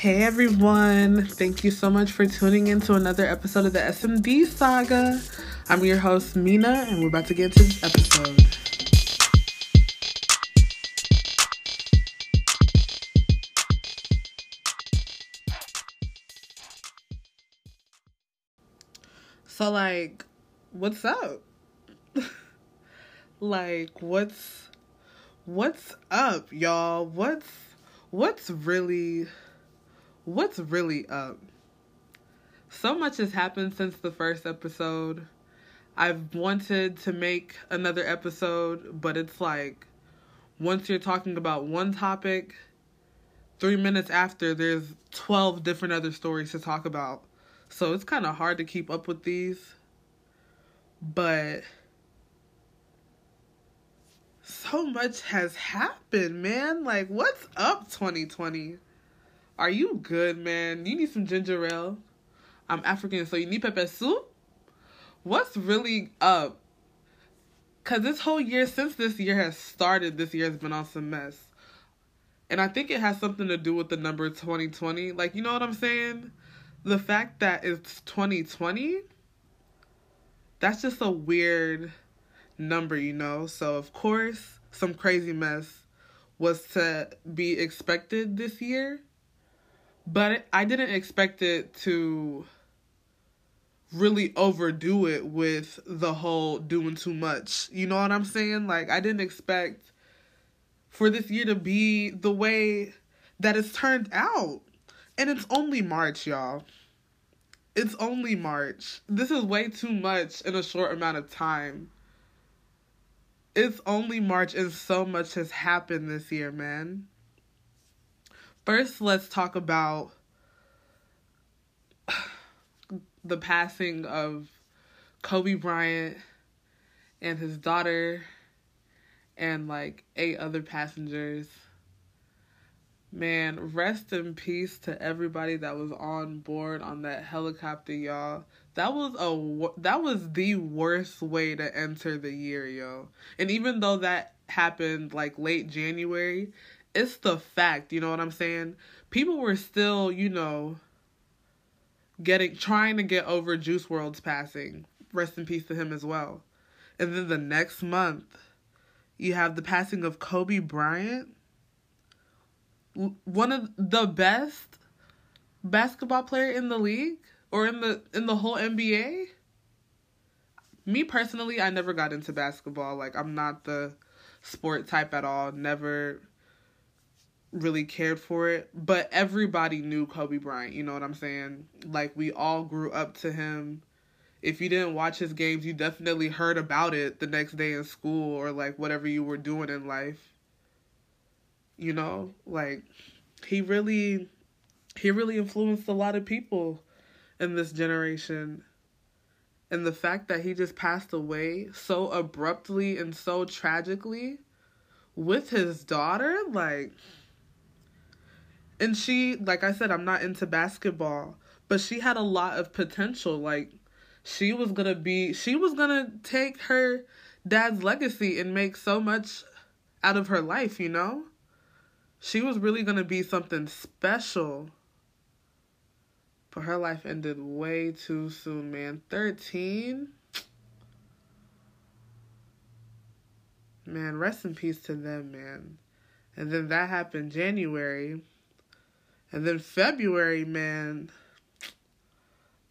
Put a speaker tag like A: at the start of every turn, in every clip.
A: Hey everyone, thank you so much for tuning in to another episode of the SMD Saga. I'm your host, Mina, and we're about to get into this episode. So, like, what's up? like, what's what's up, y'all? What's what's really what's really up? So much has happened since the first episode. I've wanted to make another episode, but it's like once you're talking about one topic, three minutes after, there's 12 different other stories to talk about. So it's kind of hard to keep up with these. But so much has happened, man. Like, what's up, 2020? Are you good, man? You need some ginger ale. I'm African, so you need pepper soup? What's really up? Because this whole year, since this year has started, this year has been on some mess. And I think it has something to do with the number 2020. Like, you know what I'm saying? The fact that it's 2020, that's just a weird number, you know? So, of course, some crazy mess was to be expected this year. But I didn't expect it to really overdo it with the whole doing too much. You know what I'm saying? Like, I didn't expect for this year to be the way that it's turned out. And it's only March, y'all. It's only March. This is way too much in a short amount of time. It's only March and so much has happened this year, man. First, let's talk about the passing of Kobe Bryant and his daughter and like eight other passengers. Man, rest in peace to everybody that was on board on that helicopter, y'all. That was a that was the worst way to enter the year, yo. And even though that happened like late January, it's the fact, you know what I'm saying? People were still, you know, getting trying to get over Juice WRLD's passing. Rest in peace to him as well. And then the next month, you have the passing of Kobe Bryant, one of the best basketball player in the league or in the in the whole NBA. Me personally, I never got into basketball. Like I'm not the sport type at all. Never really cared for it, but everybody knew Kobe Bryant, you know what I'm saying? Like we all grew up to him. If you didn't watch his games, you definitely heard about it the next day in school or like whatever you were doing in life. You know, like he really he really influenced a lot of people in this generation. And the fact that he just passed away so abruptly and so tragically with his daughter, like and she, like I said, I'm not into basketball, but she had a lot of potential. Like, she was gonna be, she was gonna take her dad's legacy and make so much out of her life, you know? She was really gonna be something special. But her life ended way too soon, man. 13? Man, rest in peace to them, man. And then that happened January. And then February, man,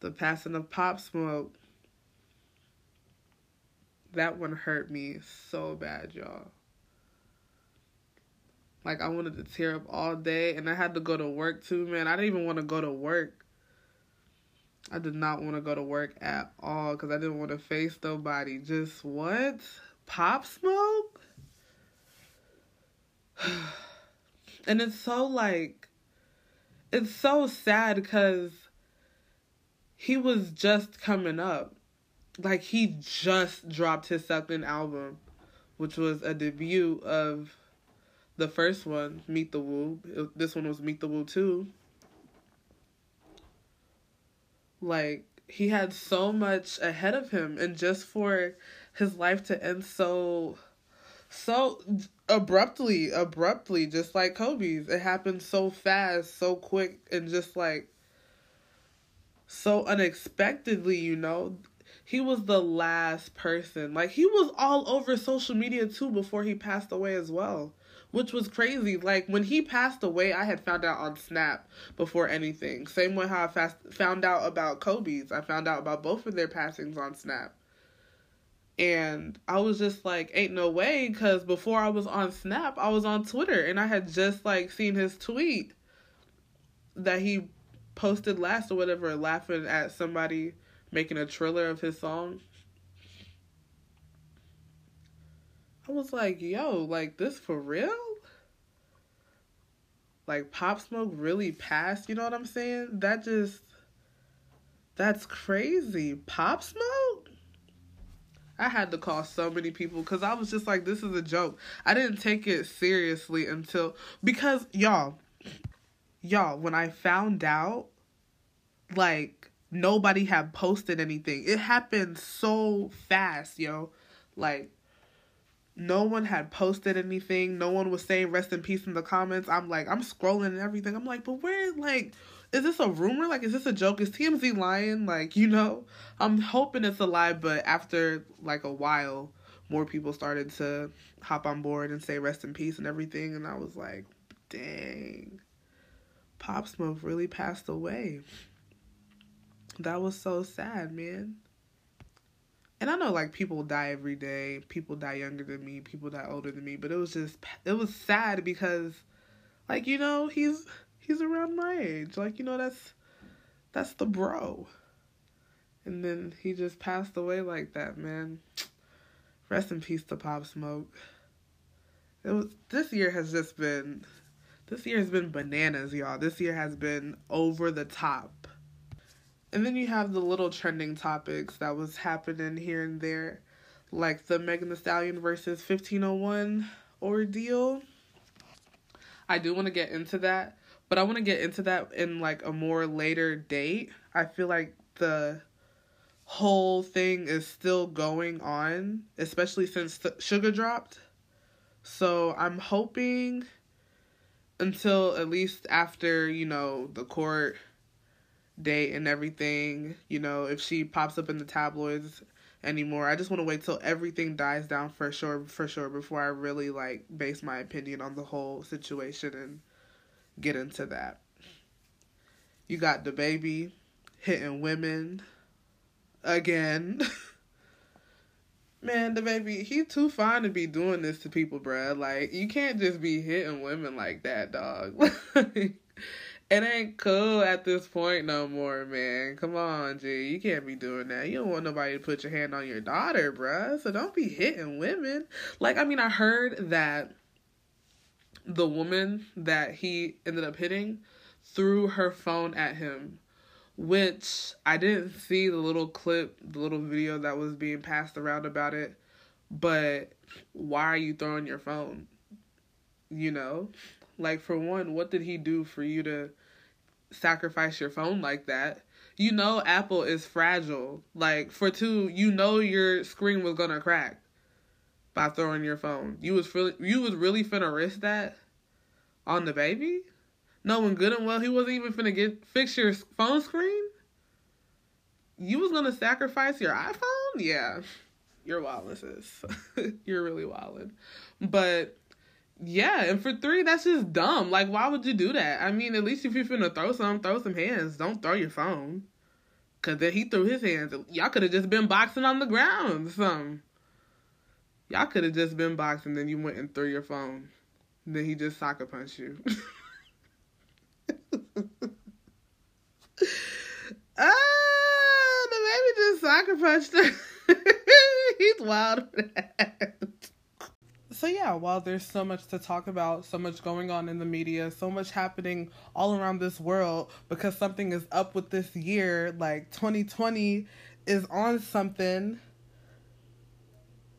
A: the passing of Pop Smoke. That one hurt me so bad, y'all. Like I wanted to tear up all day and I had to go to work too, man. I didn't even want to go to work. I did not want to go to work at all because I didn't want to face nobody. Just what? Pop Smoke? and it's so like it's so sad because he was just coming up. Like he just dropped his second album, which was a debut of the first one, Meet the Woo. This one was Meet the Woo too. Like he had so much ahead of him and just for his life to end so so abruptly, abruptly, just like Kobe's. It happened so fast, so quick, and just like so unexpectedly, you know. He was the last person. Like he was all over social media too before he passed away as well which was crazy. Like when he passed away, I had found out on Snap before anything. Same way how I fast found out about Kobe's. I found out about both of their passings on Snap. And I was just like, ain't no way, because before I was on Snap, I was on Twitter and I had just like seen his tweet that he posted last or whatever, laughing at somebody making a trailer of his song. I was like, yo, like this for real? Like Pop Smoke really passed, you know what I'm saying? That just that's crazy. Pop Smoke? I had to call so many people cuz I was just like this is a joke. I didn't take it seriously until because y'all y'all when I found out like nobody had posted anything. It happened so fast, yo. Like no one had posted anything. No one was saying rest in peace in the comments. I'm like, I'm scrolling and everything. I'm like, but where, like, is this a rumor? Like, is this a joke? Is TMZ lying? Like, you know, I'm hoping it's a lie, but after like a while, more people started to hop on board and say rest in peace and everything. And I was like, dang, Pop Smoke really passed away. That was so sad, man and I know like people die every day. People die younger than me. People die older than me. But it was just it was sad because, like you know, he's he's around my age. Like you know, that's that's the bro. And then he just passed away like that, man. Rest in peace to Pop Smoke. It was this year has just been this year has been bananas, y'all. This year has been over the top. And then you have the little trending topics that was happening here and there, like the Megan Thee Stallion versus 1501 ordeal. I do want to get into that, but I want to get into that in like a more later date. I feel like the whole thing is still going on, especially since Suga dropped. So I'm hoping until at least after, you know, the court date and everything, you know, if she pops up in the tabloids anymore. I just want to wait till everything dies down for sure for sure before I really like base my opinion on the whole situation and get into that. You got DaBaby hitting women again. Man, DaBaby, he too fine to be doing this to people, bruh. Like, you can't just be hitting women like that, dog. It ain't cool at this point no more, man. Come on, G. You can't be doing that. You don't want nobody to put your hand on your daughter, bruh. So don't be hitting women. Like, I mean, I heard that the woman that he ended up hitting threw her phone at him, which I didn't see the little clip, the little video that was being passed around about it. But why are you throwing your phone? You know? Like, for one, what did he do for you to sacrifice your phone like that. You know Apple is fragile. Like for two, you know your screen was gonna crack by throwing your phone. You was really you was really finna risk that on DaBaby? Knowing good and well he wasn't even finna get fix your phone screen? You was gonna sacrifice your iPhone? Yeah. You're wildin', sis. You're really wildin'. But yeah, and for three, that's just dumb. Like, why would you do that? I mean, at least if you're finna throw some, throw some hands. Don't throw your phone. Cause then he threw his hands. Y'all could have just been boxing on the ground something. Y'all could have just been boxing, then you went and threw your phone. Then he just soccer punched you. ah, DaBaby just soccer punched her. He's wild so yeah, while there's so much to talk about, so much going on in the media, so much happening all around this world because something is up with this year, like 2020 is on something.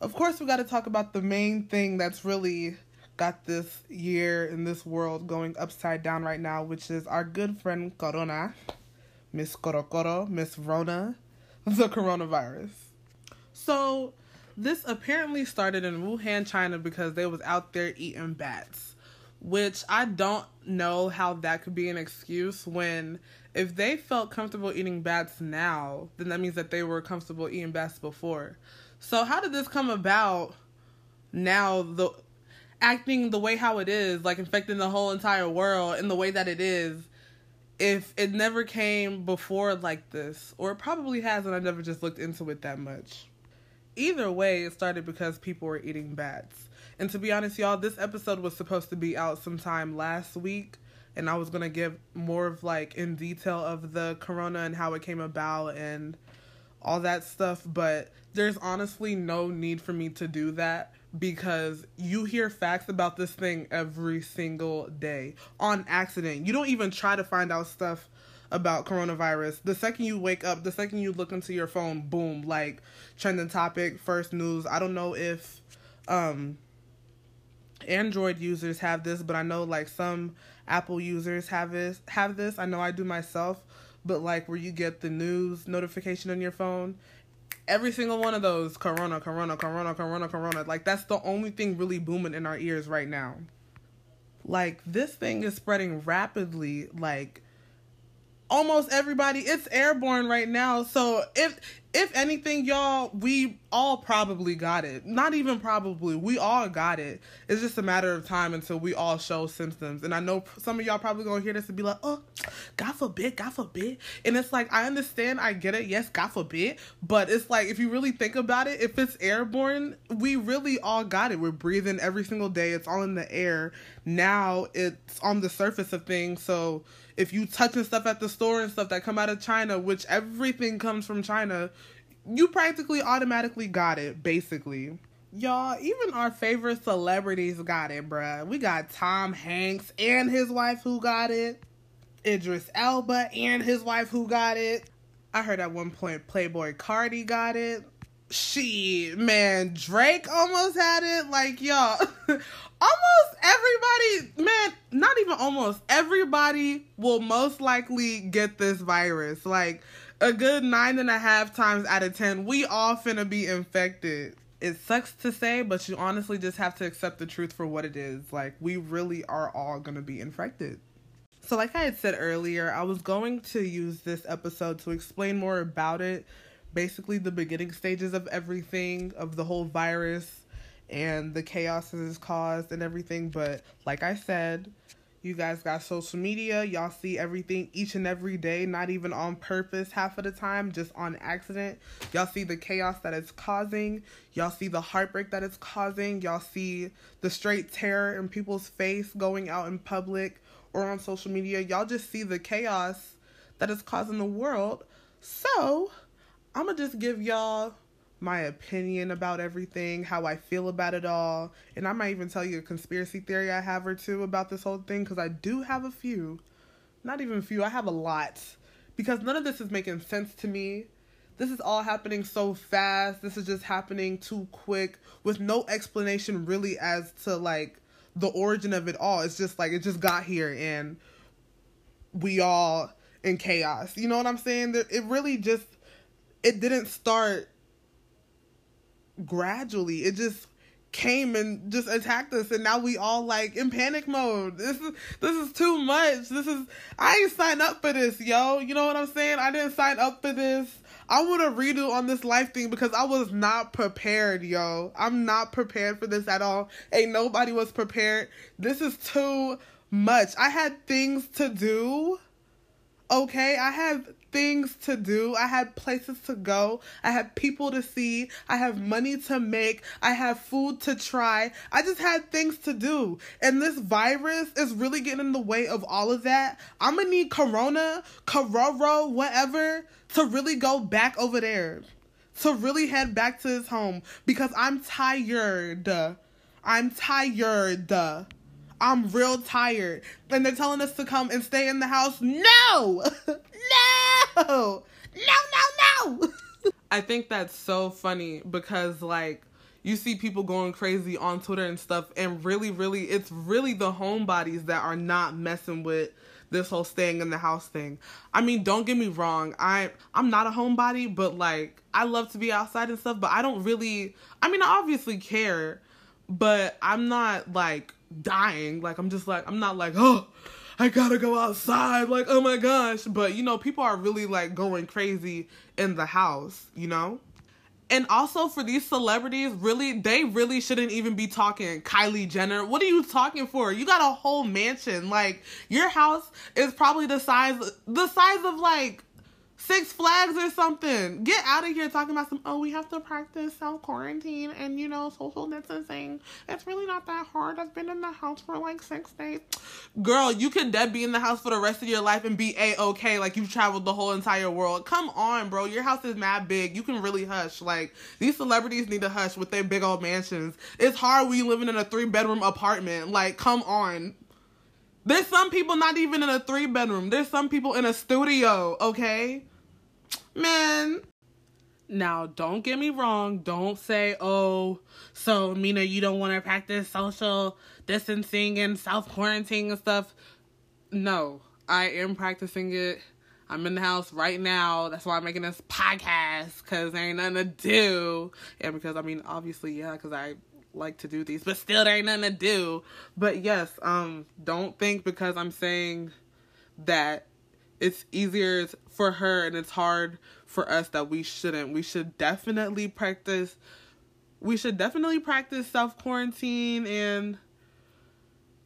A: Of course, we got to talk about the main thing that's really got this year in this world going upside down right now, which is our good friend Corona, Miss Corocoro, Miss Rona, the coronavirus. So, this apparently started in Wuhan, China because they was out there eating bats, which I don't know how that could be an excuse when if they felt comfortable eating bats now, then that means that they were comfortable eating bats before. So how did this come about now the acting the way how it is, like infecting the whole entire world in the way that it is, if it never came before like this, or it probably has and I never just looked into it that much. Either way, it started because people were eating bats. And to be honest, y'all, this episode was supposed to be out sometime last week and I was gonna give more of like in detail of the corona and how it came about and all that stuff, but there's honestly no need for me to do that because you hear facts about this thing every single day on accident. You don't even try to find out stuff about coronavirus. The second you wake up, the second you look into your phone, boom, like trending topic, first news. I don't know if um Android users have this, but I know like some Apple users have this have this. I know I do myself, but like where you get the news notification on your phone, every single one of those corona, corona, corona, corona, corona. Like that's the only thing really booming in our ears right now. Like this thing is spreading rapidly like almost everybody it's airborne right now. So if if anything, y'all, we all probably got it. Not even probably, we all got it. It's just a matter of time until we all show symptoms. And I know some of y'all probably gonna hear this and be like, oh, God forbid, God forbid. And it's like, I understand, I get it, yes, God forbid. But it's like, if you really think about it, if it's airborne, we really all got it. We're breathing every single day, it's all in the air. Now it's on the surface of things. So if you touching stuff at the store and stuff that come out of China, which everything comes from China, you practically automatically got it, basically. Y'all, even our favorite celebrities got it, bruh. We got Tom Hanks and his wife who got it. Idris Elba and his wife who got it. I heard at one point Playboi Carti got it. She, man, Drake almost had it. Like, y'all, almost everybody, man, not even almost everybody will most likely get this virus. Like a good nine and a half times out of ten, we all finna be infected. It sucks to say, but you honestly just have to accept the truth for what it is. Like we really are all gonna be infected. So, like I had said earlier, I was going to use this episode to explain more about it. Basically, the beginning stages of everything, of the whole virus, and the chaos it has caused and everything. But like I said, you guys got social media. Y'all see everything each and every day, not even on purpose half of the time, just on accident. Y'all see the chaos that it's causing. Y'all see the heartbreak that it's causing. Y'all see the straight terror in people's face going out in public or on social media. Y'all just see the chaos that is causing the world. So, I'm to just give y'all my opinion about everything, how I feel about it all, and I might even tell you a conspiracy theory I have or two about this whole thing because I do have a few. Not even a few, I have a lot. Because none of this is making sense to me. This is all happening so fast. This is just happening too quick with no explanation really as to like the origin of it all. It's just like it just got here and we all in chaos. You know what I'm saying? It really just it didn't start gradually. It just came and just attacked us and now we all like in panic mode. This is this is too much. This is I ain't signed up for this, yo. You know what I'm saying? I didn't sign up for this. I want to redo on this life thing because I was not prepared, yo. I'm not prepared for this at all. Ain't nobody was prepared. This is too much. I had things to do. Okay, I have things to do. I had places to go. I had people to see. I have money to make. I have food to try. I just had things to do. And this virus is really getting in the way of all of that. I'm gonna need Corona, Cororo, whatever, to really go back over there. To really head back to his home because I'm tired. I'm tired. I'm real tired. And they're telling us to come and stay in the house. No! no! No, no, no! I think that's so funny because, like, you see people going crazy on Twitter and stuff, and really, really, it's really the homebodies that are not messing with this whole staying in the house thing. I mean, don't get me wrong. I I'm not a homebody, but like I love to be outside and stuff, but I don't really I mean, I obviously care, but I'm not like dying. Like I'm just like I'm not like, "Oh, I gotta go outside. Like, oh my gosh. But, you know, people are really like going crazy in the house, you know? And also for these celebrities, really, they really shouldn't even be talking. Kylie Jenner, what are you talking for? You got a whole mansion. Like, your house is probably the size, the size of like Six Flags or something. Get out of here talking about some, oh, we have to practice self quarantine and, you know, social distancing. It's really not that hard. I've been in the house for like six days. Girl, you could dead be in the house for the rest of your life and be a okay, like you've traveled the whole entire world. Come on, bro. Your house is mad big. You can really hush. Like, these celebrities need to hush with their big old mansions. It's hard when you living in a three bedroom apartment. Like, come on. There's some people not even in a three bedroom. There's some people in a studio, okay? Man. Now, don't get me wrong. Don't say, oh, so Mina, you don't want to practice social distancing and self quarantining and stuff. No, I am practicing it. I'm in the house right now. That's why I'm making this podcast because there ain't nothing to do. And because, I mean, obviously, yeah, because I like to do these, but still there ain't nothing to do. But yes, um, don't think because I'm saying that it's easier for her and it's hard for us that we shouldn't. We should definitely practice we should definitely practice self quarantine and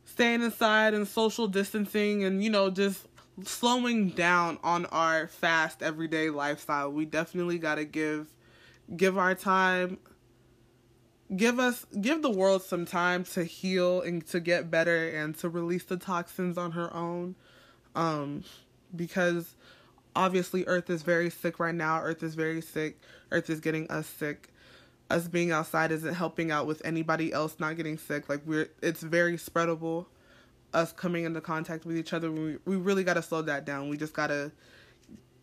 A: staying inside and social distancing and you know just slowing down on our fast everyday lifestyle. We definitely got to give give our time give us give the world some time to heal and to get better and to release the toxins on her own um because obviously earth is very sick right now. Earth is very sick. Earth is getting us sick. Us being outside isn't helping out with anybody else not getting sick. Like we're it's very spreadable us coming into contact with each other. We, we really got to slow that down. We just got to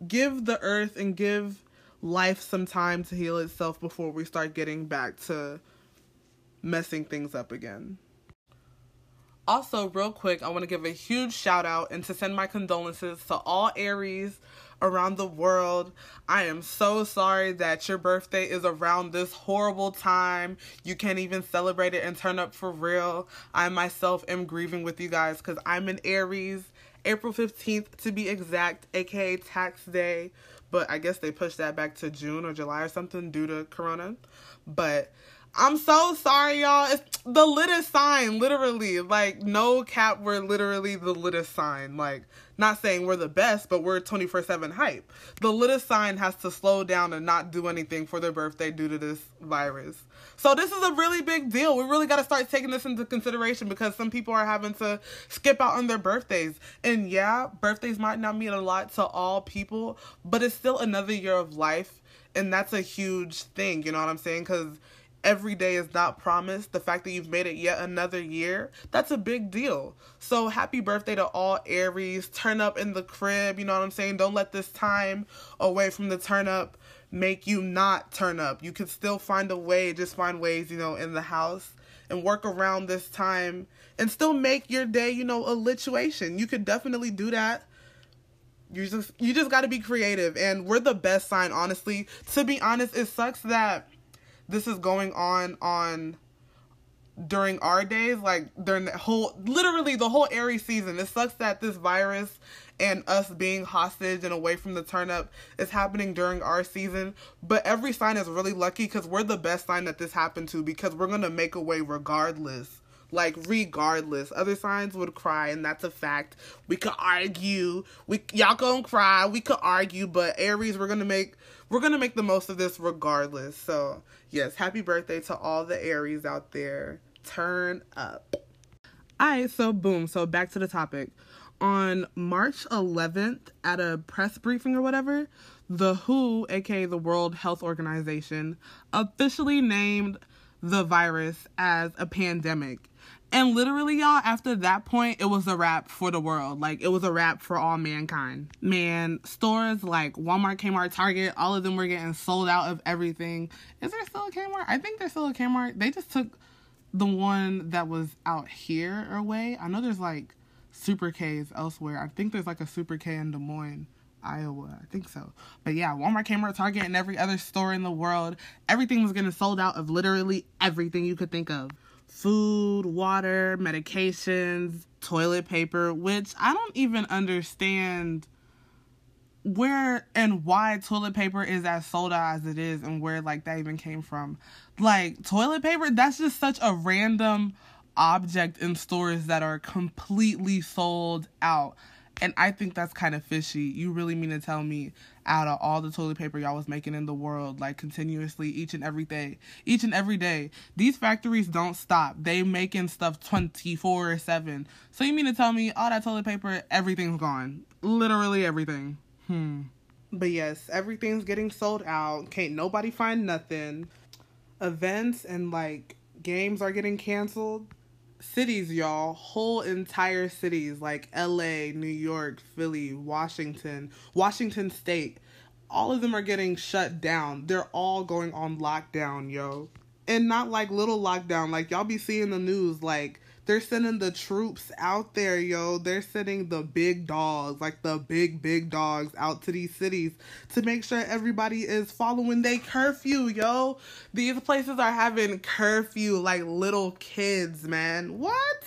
A: give the earth and give life some time to heal itself before we start getting back to messing things up again. Also, real quick, I want to give a huge shout out and to send my condolences to all Aries around the world. I am so sorry that your birthday is around this horrible time. You can't even celebrate it and turn up for real. I myself am grieving with you guys because I'm in Aries, April 15th to be exact, aka tax day. But I guess they pushed that back to June or July or something due to Corona. But I'm so sorry, y'all. It's the littest sign, literally. Like, no cap, we're literally the littest sign. Like, not saying we're the best, but we're 24 7 hype. The littest sign has to slow down and not do anything for their birthday due to this virus. So, this is a really big deal. We really got to start taking this into consideration because some people are having to skip out on their birthdays. And yeah, birthdays might not mean a lot to all people, but it's still another year of life. And that's a huge thing, you know what I'm saying? Because every day is not promised. The fact that you've made it yet another year, that's a big deal. So happy birthday to all Aries. Turn up in the crib, you know what I'm saying? Don't let this time away from the turn up make you not turn up. You can still find a way, just find ways, you know, in the house and work around this time and still make your day, you know, a lituation. You could definitely do that. You just you just got to be creative and we're the best sign honestly. To be honest, it sucks that this is going on on during our days, like during the whole, literally the whole Aries season. It sucks that this virus and us being hostage and away from the turn up is happening during our season. But every sign is really lucky because we're the best sign that this happened to because we're going to make a way regardless. Like regardless, other signs would cry, and that's a fact. We could argue, we y'all gonna cry, we could argue, but Aries, we're gonna make we're gonna make the most of this regardless. So yes, happy birthday to all the Aries out there. Turn up. Alright, so boom. So back to the topic. On March 11th, at a press briefing or whatever, the WHO, aka the World Health Organization, officially named the virus as a pandemic. And literally, y'all, after that point, it was a wrap for the world. Like, it was a wrap for all mankind. Man, stores like Walmart, Kmart, Target, all of them were getting sold out of everything. Is there still a Kmart? I think there's still a Kmart. They just took the one that was out here away. I know there's like Super K's elsewhere. I think there's like a Super K in Des Moines. Iowa. I think so. But yeah, Walmart, Kmart, Target, and every other store in the world, everything was getting sold out of literally everything you could think of food, water, medications, toilet paper, which I don't even understand where and why toilet paper is as sold out as it is and where like that even came from. Like toilet paper, that's just such a random object in stores that are completely sold out. And I think that's kind of fishy. You really mean to tell me out of all the toilet paper y'all was making in the world, like continuously each and every day, each and every day, these factories don't stop. They making stuff 24 7. So you mean to tell me all that toilet paper, everything's gone? Literally everything. Hmm. But yes, everything's getting sold out. Can't nobody find nothing. Events and like games are getting canceled cities, y'all, whole entire cities like LA, New York, Philly, Washington, Washington State, all of them are getting shut down. They're all going on lockdown, yo. And not like little lockdown, like y'all be seeing the news, like they're sending the troops out there, yo. They're sending the big dogs, like the big, big dogs out to these cities to make sure everybody is following their curfew, yo. These places are having curfew like little kids, man. What?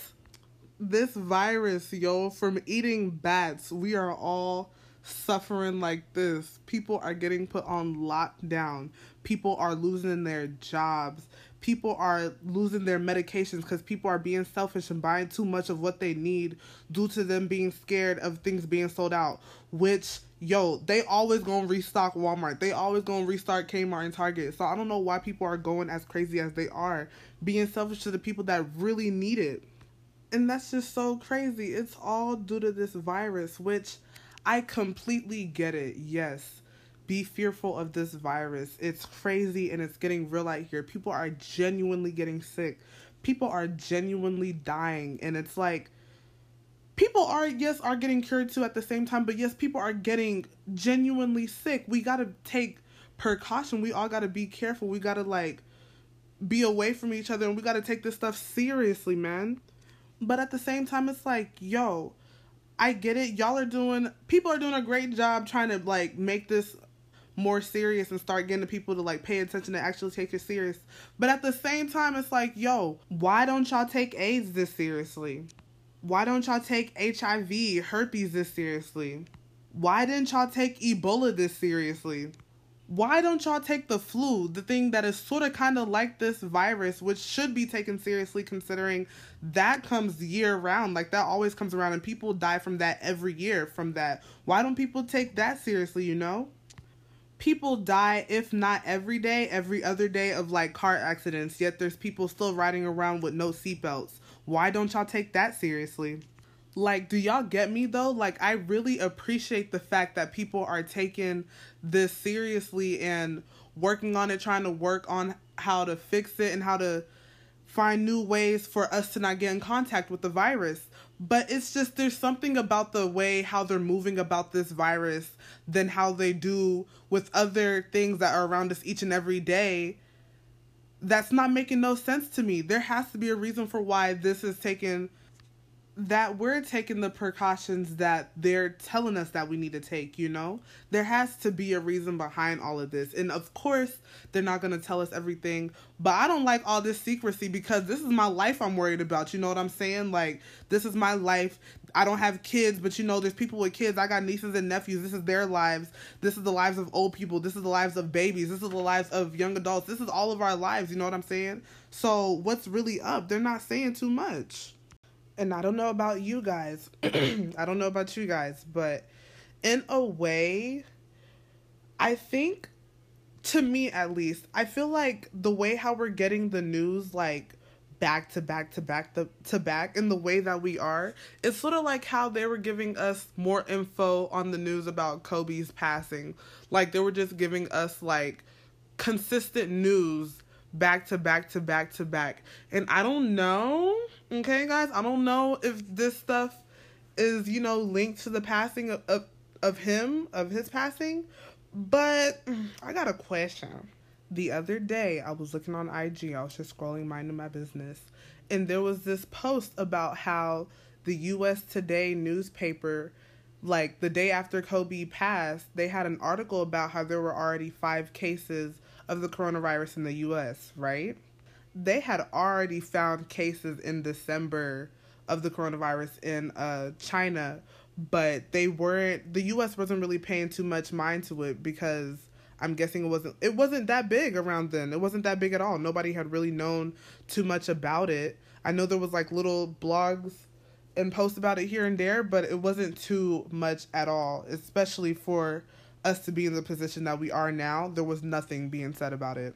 A: This virus, yo, from eating bats, we are all suffering like this. People are getting put on lockdown. People are losing their jobs people are losing their medications because people are being selfish and buying too much of what they need due to them being scared of things being sold out. Which, yo, they always gonna restock Walmart. They always gonna restart Kmart and Target. So I don't know why people are going as crazy as they are, being selfish to the people that really need it. And that's just so crazy. It's all due to this virus, which I completely get it. Yes be fearful of this virus. It's crazy and it's getting real out here. People are genuinely getting sick. People are genuinely dying and it's like people are yes are getting cured too at the same time, but yes people are getting genuinely sick. We got to take precaution. We all got to be careful. We got to like be away from each other and we got to take this stuff seriously, man. But at the same time it's like, yo, I get it. Y'all are doing people are doing a great job trying to like make this more serious and start getting the people to like pay attention and actually take it serious. But at the same time, it's like, yo, why don't y'all take AIDS this seriously? Why don't y'all take HIV, herpes this seriously? Why didn't y'all take Ebola this seriously? Why don't y'all take the flu, the thing that is sort of kind of like this virus, which should be taken seriously considering that comes year round? Like that always comes around and people die from that every year from that. Why don't people take that seriously, you know? People die if not every day every other day of like car accidents yet there's people still riding around with no seatbelts. Why don't y'all take that seriously? Like do y'all get me though? Like i really appreciate the fact that people are taking this seriously and working on it trying to work on how to fix it and how to find new ways for us to not get in contact with the virus but it's just there's something about the way how they're moving about this virus than how they do with other things that are around us each and every day. That's not making no sense to me. There has to be a reason for why this is taking that we're taking the precautions that they're telling us that we need to take, you know? There has to be a reason behind all of this. And of course, they're not going to tell us everything, but I don't like all this secrecy because this is my life I'm worried about. You know what I'm saying? Like, this is my life. I don't have kids, but you know, there's people with kids. I got nieces and nephews. This is their lives. This is the lives of old people. This is the lives of babies. This is the lives of young adults. This is all of our lives. You know what I'm saying? So, what's really up? They're not saying too much and I don't know about you guys. I don't know about you guys, but in a way, I think to me at least, I feel like the way how we're getting the news like back to back to back to, to back in the way that we are, it's sort of like how they were giving us more info on the news about Kobe's passing. Like they were just giving us like consistent news back to back to back to back. And I don't know, okay, guys, I don't know if this stuff is, you know, linked to the passing of, of, of him, of his passing, but I got a question. The other day, I was looking on IG, I was just scrolling, minding my business, and there was this post about how the US Today newspaper like the day after Kobe passed, they had an article about how there were already 5 cases of the coronavirus in the US, right? They had already found cases in December of the coronavirus in uh, China, but they weren't the US wasn't really paying too much mind to it because I'm guessing it wasn't it wasn't that big around then. It wasn't that big at all. Nobody had really known too much about it. I know there was like little blogs and posts about it here and there, but it wasn't too much at all, especially for us to be in the position that we are now. There was nothing being said about it.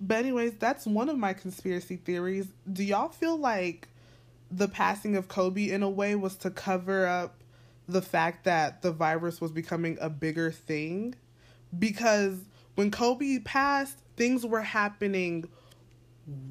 A: But anyways, that's one of my conspiracy theories. Do y'all feel like the passing of Kobe in a way was to cover up the fact that the virus was becoming a bigger thing? Because when Kobe passed, things were happening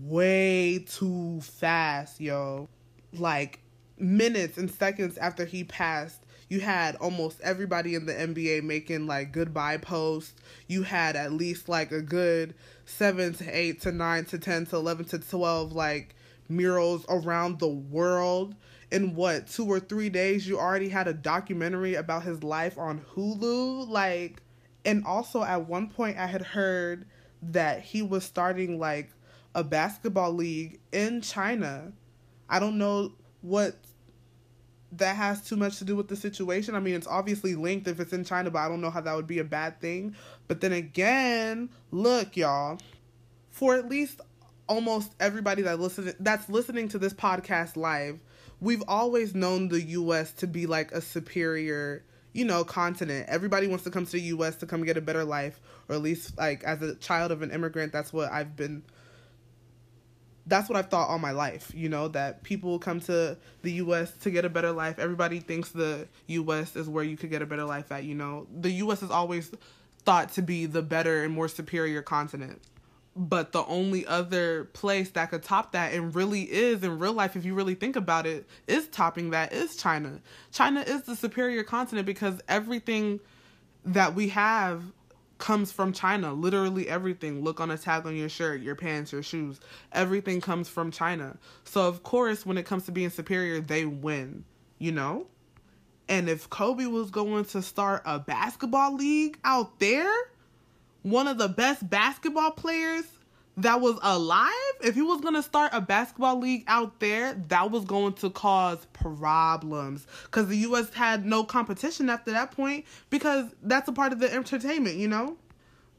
A: way too fast, yo. Like minutes and seconds after he passed, you had almost everybody in the NBA making like goodbye posts. You had at least like a good seven to eight to nine to ten to eleven to twelve like murals around the world. In what, two or three days, you already had a documentary about his life on Hulu? Like, and also at one point, I had heard that he was starting like a basketball league in China. I don't know what that has too much to do with the situation. I mean, it's obviously linked if it's in China, but I don't know how that would be a bad thing. But then again, look, y'all, for at least almost everybody that listen that's listening to this podcast live, we've always known the US to be like a superior, you know, continent. Everybody wants to come to the US to come get a better life, or at least like as a child of an immigrant, that's what I've been that's what I've thought all my life, you know, that people come to the US to get a better life. Everybody thinks the US is where you could get a better life at, you know. The US is always thought to be the better and more superior continent but the only other place that could top that and really is in real life if you really think about it is topping that is China. China is the superior continent because everything that we have comes from China. Literally everything. Look on a tag on your shirt, your pants, your shoes. Everything comes from China. So of course when it comes to being superior, they win, you know? And if Kobe was going to start a basketball league out there, one of the best basketball players that was alive, if he was to start a basketball league out there, that was going to cause problems because the US had no competition after that point because that's a part of the entertainment, you know?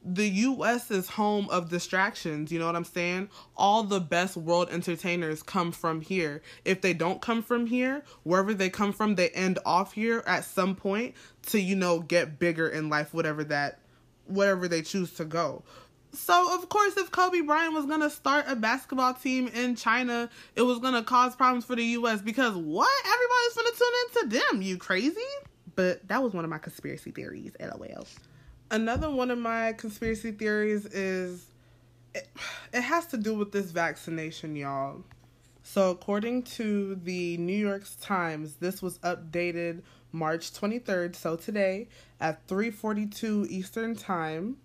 A: The US is home of distractions, you know what I'm saying? All the best world entertainers come from here. If they don't come from here, wherever they come from, they end off here at some point to, you know, get bigger in life, whatever that whatever they choose to go. So of course, if Kobe Bryant was gonna start a basketball team in China, it was gonna cause problems for the U.S. because what? Everybody's gonna tune into them. You crazy? But that was one of my conspiracy theories. LOL. Another one of my conspiracy theories is it, it has to do with this vaccination, y'all. So according to the New York Times, this was updated March 23rd, so today at 3:42 Eastern Time.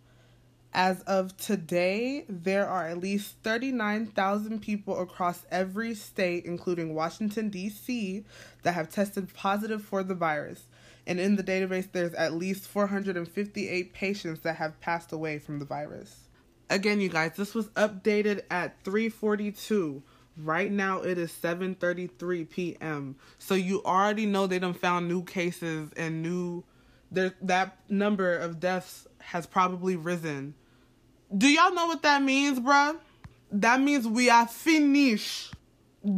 A: As of today, there are at least 39,000 people across every state, including Washington, D.C., that have tested positive for the virus. And in the database, there's at least 458 patients that have passed away from the virus. Again, you guys, this was updated at 342. Right now it is 7:33 p.m. So you already know they done found new cases and new there that number of deaths has probably risen. Do y'all know what that means, bruh? That means we are finished.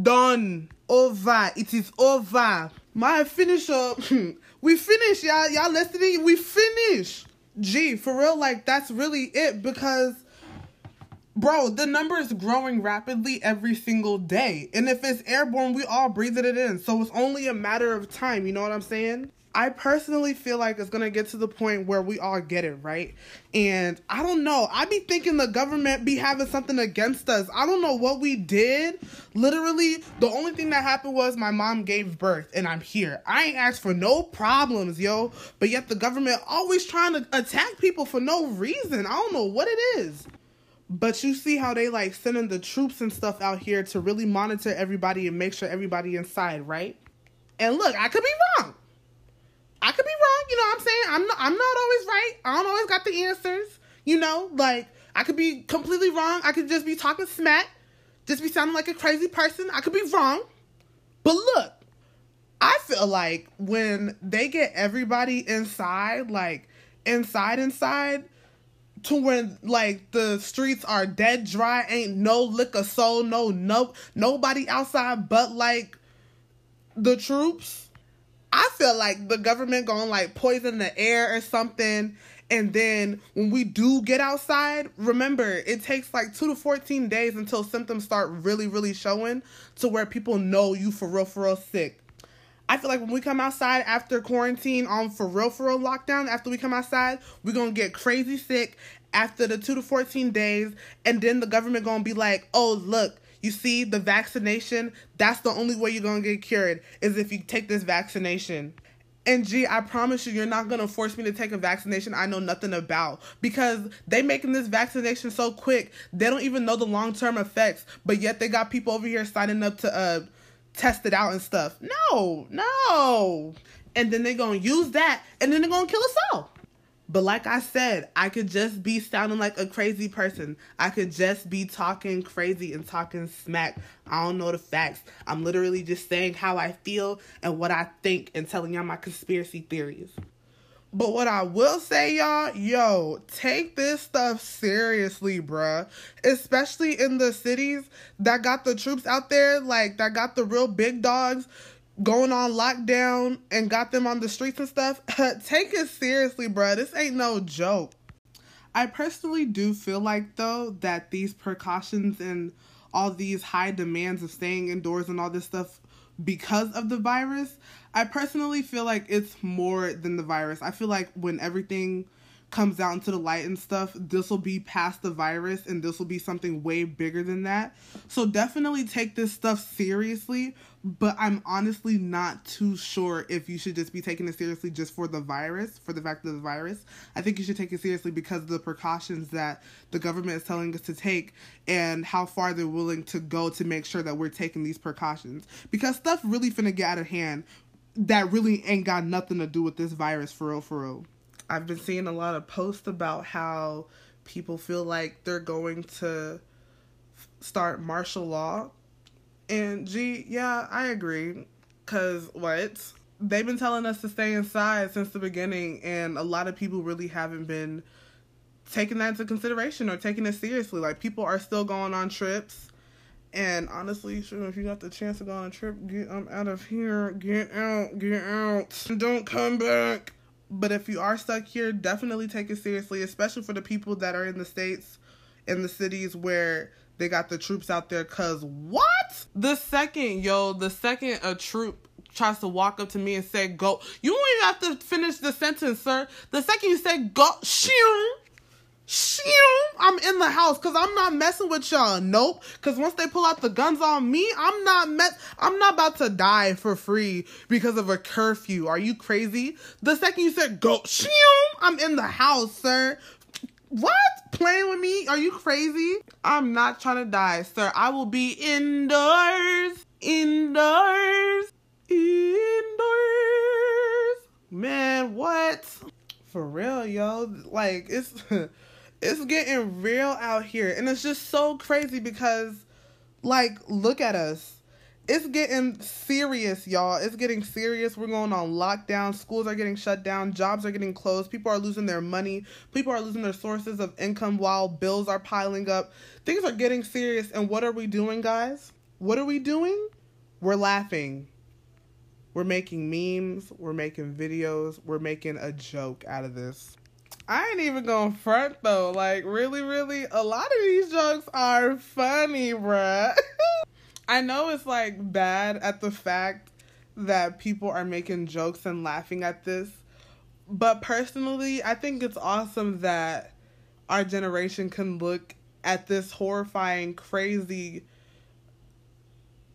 A: Done. Over. It is over. My finish up. we finished, y'all. Y'all listening? We finished. Gee, for real, like that's really it because Bro, the number is growing rapidly every single day. And if it's airborne, we all breathing it in. So it's only a matter of time, you know what I'm saying? I personally feel like it's gonna get to the point where we all get it, right? And I don't know. I be thinking the government be having something against us. I don't know what we did. Literally, the only thing that happened was my mom gave birth and I'm here. I ain't asked for no problems, yo. But yet the government always trying to attack people for no reason. I don't know what it is. But you see how they like sending the troops and stuff out here to really monitor everybody and make sure everybody inside, right?
B: And look, I could be wrong. I could be wrong. You know what I'm saying? I'm not, I'm not always right. I don't always got the answers. You know, like I could be completely wrong. I could just be talking smack, just be sounding like a crazy person. I could be wrong. But look, I feel like when they get everybody inside, like inside, inside, to when like the streets are dead dry, ain't no liquor soul, no no nobody outside but like the troops. I feel like the government gonna like poison the air or something. And then when we do get outside, remember it takes like two to 14 days until symptoms start really, really showing to where people know you for real, for real sick. I feel like when we come outside after quarantine on for real for real lockdown, after we come outside, we're gonna get crazy sick after the two to fourteen days, and then the government gonna be like, oh look, you see the vaccination, that's the only way you're gonna get cured, is if you take this vaccination. And gee, I promise you, you're not gonna force me to take a vaccination I know nothing about because they making this vaccination so quick. They don't even know the long term effects, but yet they got people over here signing up to uh test it out and stuff. No, no. And then they're going to use that and then they're going to kill us all. But like I said, I could just be sounding like a crazy person. I could just be talking crazy and talking smack. I don't know the facts. I'm literally just saying how I feel and what I think and telling y'all my conspiracy theories. But what I will say, y'all, yo, take this stuff seriously, bruh. Especially in the cities that got the troops out there, like that got the real big dogs going on lockdown and got them on the streets and stuff. take it seriously, bruh. This ain't no joke. I personally do feel like, though, that these precautions and all these high demands of staying indoors and all this stuff because of the virus. I personally feel like it's more than the virus. I feel like when everything comes out into the light and stuff, this will be past the virus and this will be something way bigger than that. So definitely take this stuff seriously, but I'm honestly not too sure if you should just be taking it seriously just for the virus, for the fact of the virus. I think you should take it seriously because of the precautions that the government is telling us to take and how far they're willing to go to make sure that we're taking these precautions. Because stuff really finna get out of hand that really ain't got nothing to do with this virus for real, for real. I've been seeing a lot of posts about how people feel like they're going to start martial law. And gee, yeah, I agree. Cause what? They've been telling us to stay inside since the beginning, and a lot of people really haven't been taking that into consideration or taking it seriously. Like people are still going on trips. And honestly, if you got the chance to go on a trip, get um, out of here. Get out, get out. Don't come back. But if you are stuck here, definitely take it seriously, especially for the people that are in the states, in the cities where they got the troops out there. Cause what? The second, yo, the second a troop tries to walk up to me and say go, you don't even have to finish the sentence, sir. The second you say go, shoo, shoo, I'm in the house because I'm not messing with y'all. Nope. Because once they pull out the guns on me, I'm not mess. I'm not about to die for free because of a curfew. Are you crazy? The second you said go, I'm in the house, sir. What? Playing with me? Are you crazy? I'm not trying to die, sir. I will be indoors. Indoors. Indoors. Man, what? For real, yo. Like, it's. it's getting real out here. And it's just so crazy because like look at us. It's getting serious y'all. It's getting serious. We're going on lockdown. Schools are getting shut down. Jobs are getting closed. People are losing their money. People are losing their sources of income while bills are piling up. Things are getting serious. And what are we doing guys? What are we doing? We're laughing. We're making memes. We're making videos. We're making a joke out of this I ain't even gonna front though. Like, really, really, a lot of these jokes are funny, bruh. I know it's like bad at the fact that people are making jokes and laughing at this, but personally, I think it's awesome that our generation can look at this horrifying, crazy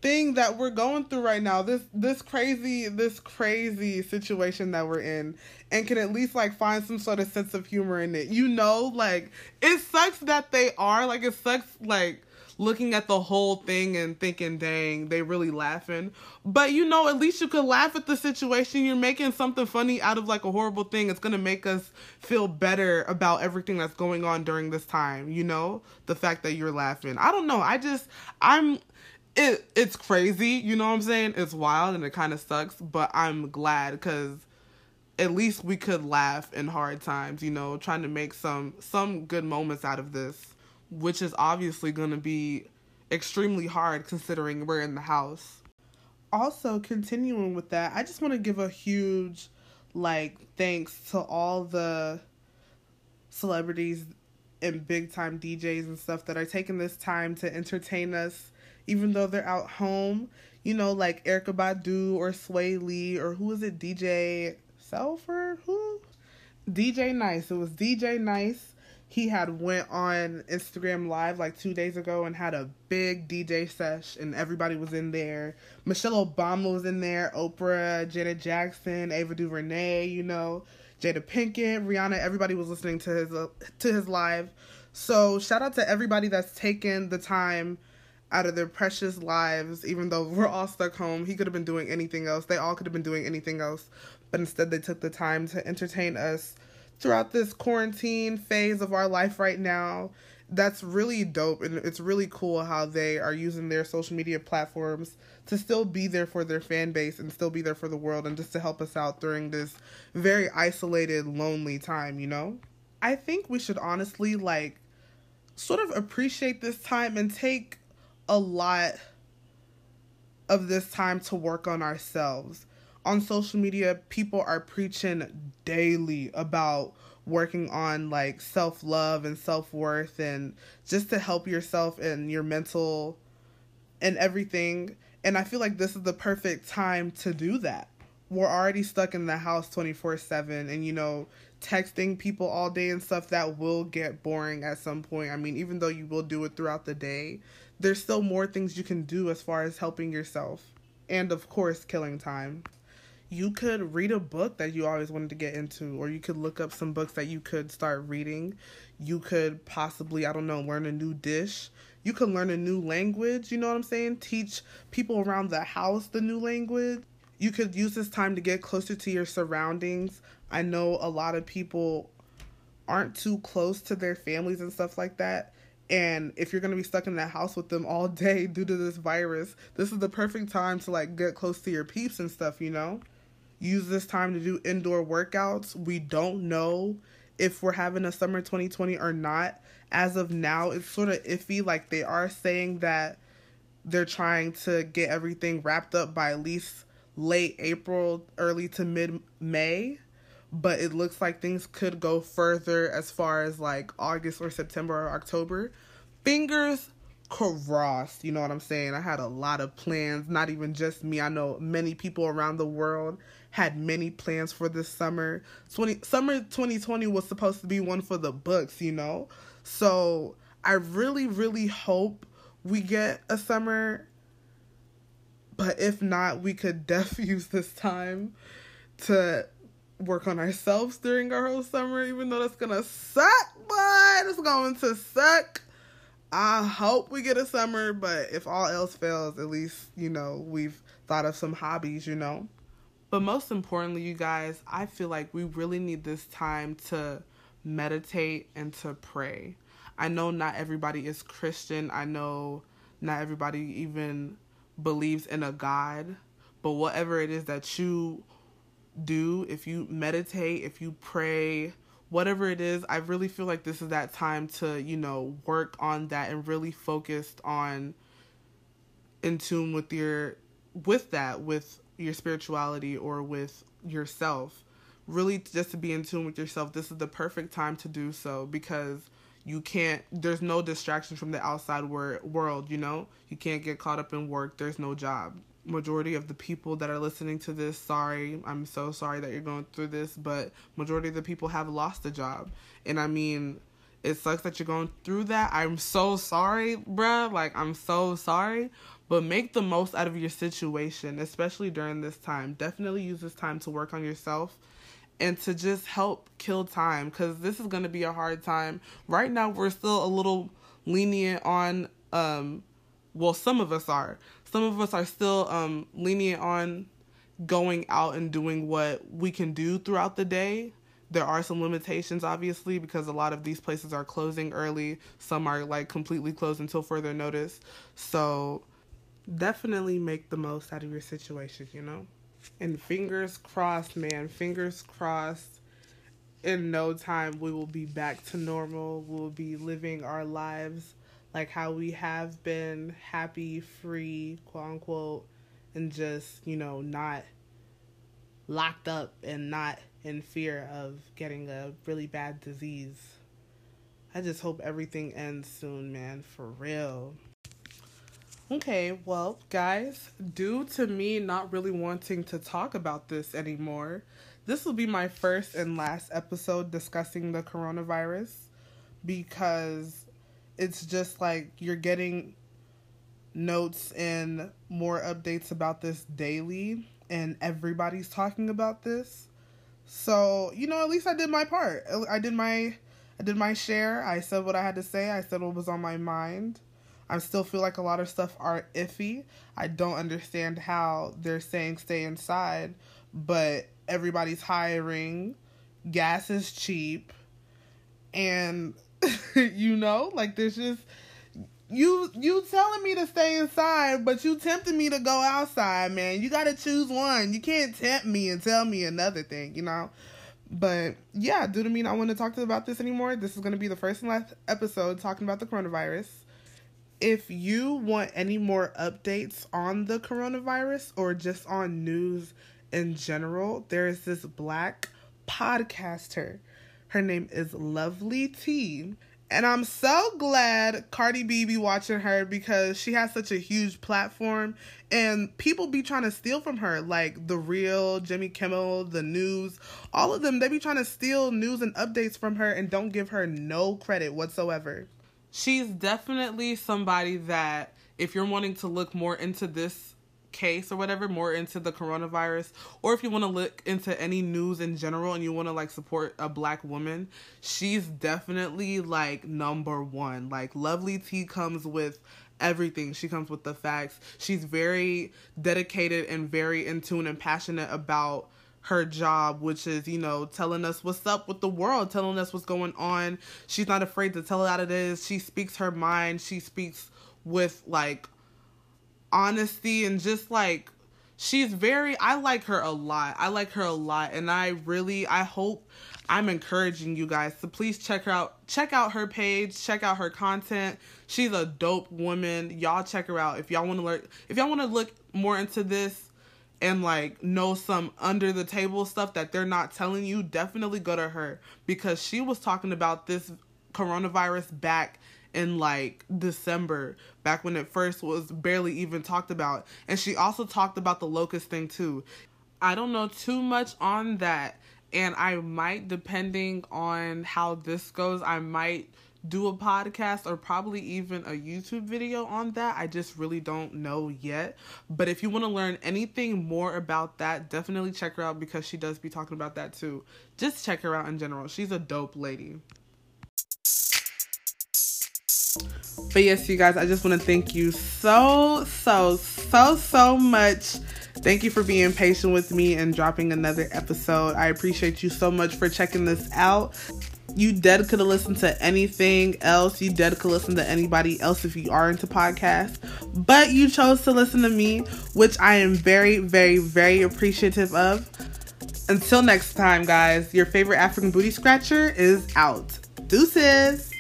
B: thing that we're going through right now this this crazy this crazy situation that we're in and can at least like find some sort of sense of humor in it you know like it sucks that they are like it sucks like
A: looking at the whole thing and thinking, dang, they really laughing. But you know, at least you could laugh at the situation. You're making something funny out of like a horrible thing. It's gonna make us feel better about everything that's going on during this time, you know? The fact that you're laughing. I don't know. I just I'm it it's crazy, you know what I'm saying? It's wild and it kind of sucks, but I'm glad cuz at least we could laugh in hard times, you know, trying to make some some good moments out of this, which is obviously going to be extremely hard considering we're in the house.
B: Also, continuing with that, I just want to give a huge like thanks to all the celebrities and big time DJs and stuff that are taking this time to entertain us even though they're out home. You know, like Erykah Badu or Swae Lee or who is it, DJ Selfer? Who? DJ Nice. It was DJ Nice. He had went on Instagram Live like two days ago and had a big DJ sesh, and everybody was in there. Michelle Obama was in there, Oprah, Janet Jackson, Ava DuVernay, you know, Jada Pinkett, Rihanna. Everybody was listening to his uh, to his live. So shout out to everybody that's taken the time out of their precious lives, even though we're all stuck home. He could have been doing anything else. They all could have been doing anything else. But instead, they took the time to entertain us throughout this quarantine phase of our life right now. That's really dope. And it's really cool how they are using their social media platforms to still be there for their fan base and still be there for the world and just to help us out during this very isolated, lonely time, you know? I think we should honestly, like, sort of appreciate this time and take a lot of this time to work on ourselves. On social media, people are preaching daily about working on like self love and self worth and just to help yourself and your mental and everything. And I feel like this is the perfect time to do that. We're already stuck in the house 24 7 and you know, texting people all day and stuff that will get boring at some point. I mean, even though you will do it throughout the day, there's still more things you can do as far as helping yourself and of course killing time. You could read a book that you always wanted to get into or you could look up some books that you could start reading. You could possibly i don't know learn a new dish. You could learn a new language you know what i'm saying? Teach people around the house the new language. You could use this time to get closer to your surroundings. I know a lot of people aren't too close to their families and stuff like that and if you're going to be stuck in that house with them all day due to this virus, this is the perfect time to like get close to your peeps and stuff, you know? Use this time to do indoor workouts. We don't know if we're having a summer 2020 or not. As of now, it's sort of iffy. Like they are saying that they're trying to get everything wrapped up by at least late April, early to mid May but it looks like things could go further as far as like August or September or October. Fingers crossed, you know what I'm saying? I had a lot of plans, not even just me. I know many people around the world had many plans for this summer. 20 summer 2020 was supposed to be one for the books, you know? So, I really really hope we get a summer but if not, we could def use this time to work on ourselves during our whole summer, even though that's gonna suck, but it's going to suck. I hope we get a summer, but if all else fails, at least, you know, we've thought of some hobbies, you know. But most importantly, you guys, I feel like we really need this time to meditate and to pray. I know not everybody is Christian. I know not everybody even believes in a God. But whatever it is that you do, if you meditate, if you pray, whatever it is, I really feel like this is that time to, you know, work on that and really focused on in tune with your with that, with your spirituality or with yourself. Really just to be in tune with yourself. This is the perfect time to do so because you can't there's no distraction from the outside wor- world, you know? You can't get caught up in work. There's no job majority of the people that are listening to this sorry i'm so sorry that you're going through this but majority of the people have lost a job. And i mean it sucks that you're going through that. I'm so sorry bruh. Like i'm so sorry. But make the most out of your situation especially during this time. Definitely use this time to work on yourself and to just help kill time because this is going to be a hard time. Right now we're still a little lenient on
A: um well some of us are some of us are still um lenient on going out and doing what we can do throughout the day. There are some limitations obviously because a lot of these places are closing early. Some are like completely closed until further notice. So definitely make the most out of your situation you know? And fingers crossed man fingers crossed. In no time we will be back to normal. We'll be living our lives like how we have been happy free quote unquote and just you know not locked up and not in fear of getting a really bad disease. I just hope everything ends soon, man, for real. Okay, well, guys, due to me not really wanting to talk about this anymore, this will be my first and last episode discussing the coronavirus because it's just like you're getting notes and more updates about this daily, and everybody's talking about this. So, you know, at least I did my part. I did my I did my share. I said what I had to say. I said what was on my mind. I still feel like a lot of stuff are iffy. I don't understand how they're saying stay inside, but everybody's hiring. Gas is cheap. And you know, like there's just you you telling me to stay inside, but you tempting me to go outside, man. You gotta choose one. You can't tempt me and tell me another thing, you know. But yeah, due to me not want to talk to about this anymore, this is gonna be the first and last episode talking about the coronavirus. If you want any more updates on the coronavirus or just on news in general, there is this black podcaster. Her name is Lovely Ti and I'm so glad Cardi B be watching her because she has such a huge platform and people be trying to steal from her. Like The Real, Jimmy Kimmel, The News, all of them, they be trying to steal news and updates from her and don't give her no credit whatsoever. She's definitely somebody that, if you're wanting to look more into this case or whatever more into the coronavirus or if you want to look into any news in general and you want to like support a black woman she's definitely like number one like lovely ti comes with everything she comes with the facts she's very dedicated and very in tune and passionate about her job, which is, you know, telling us what's up with the world, telling us what's going on. She's not afraid to tell it out it is. She speaks her mind. She speaks with like honesty and just like she's very I like her a lot. I like her a lot and I really I hope I'm encouraging you guys to please check her out. Check out her page, check out her content. She's a dope woman. Y'all check her out if y'all want to learn if y'all want to look more into this and like know some under the table stuff that they're not telling you, definitely go to her because she was talking about this coronavirus back in like December, back when it first was barely even talked about. And she also talked about the locust thing too. I don't know too much on that. And I might, depending on how this goes, I might do a podcast or probably even a YouTube video on that. I just really don't know yet. But if you want to learn anything more about that, definitely check her out because she does be talking about that too. Just check her out in general. She's a dope lady. But yes, you guys, I just want to thank you so, so, so, so much. Thank you for being patient with me and dropping another episode. I appreciate you so much for checking this out. You dead could have listened to anything else. You dead could listen to anybody else if you are into podcasts. But you chose to listen to me, which I am very, very, very appreciative of. Until next time, guys, your favorite African booty scratcher is out. Deuces.